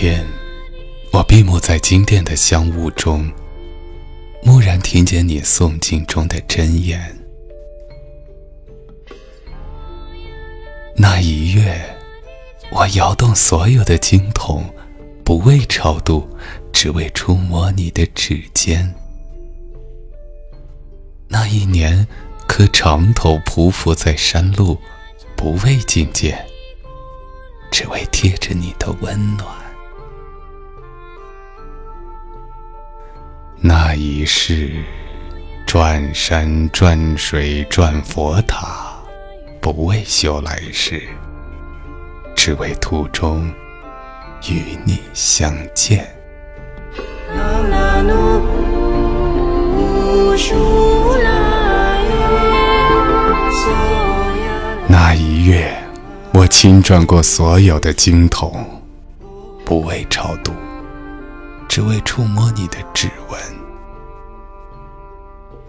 天，我闭目在金殿的香雾中，蓦然听见你诵经中的真言。那一月，我摇动所有的经筒，不为超度，只为触摸你的指尖。那一年，磕长头匍匐在山路，不为觐见，只为贴着你的温暖。那一世，转山转水转佛塔，不为修来世，只为途中与你相见。那一月，我亲转过所有的经筒，不为超度，只为触摸你的指纹。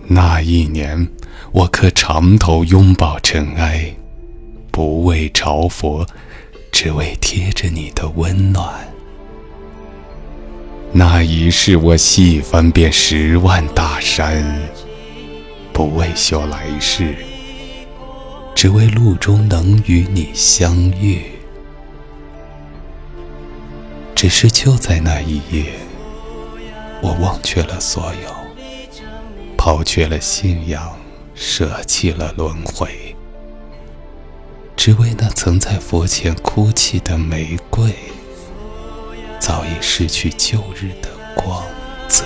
那一年，我磕长头拥抱尘埃，不为朝佛，只为贴着你的温暖。那一世，我细翻遍十万大山，不为修来世，只为路中能与你相遇。只是就在那一夜，我忘却了所有，抛却了信仰，舍弃了轮回，只为那曾在佛前哭泣的玫瑰。早已失去旧日的光泽。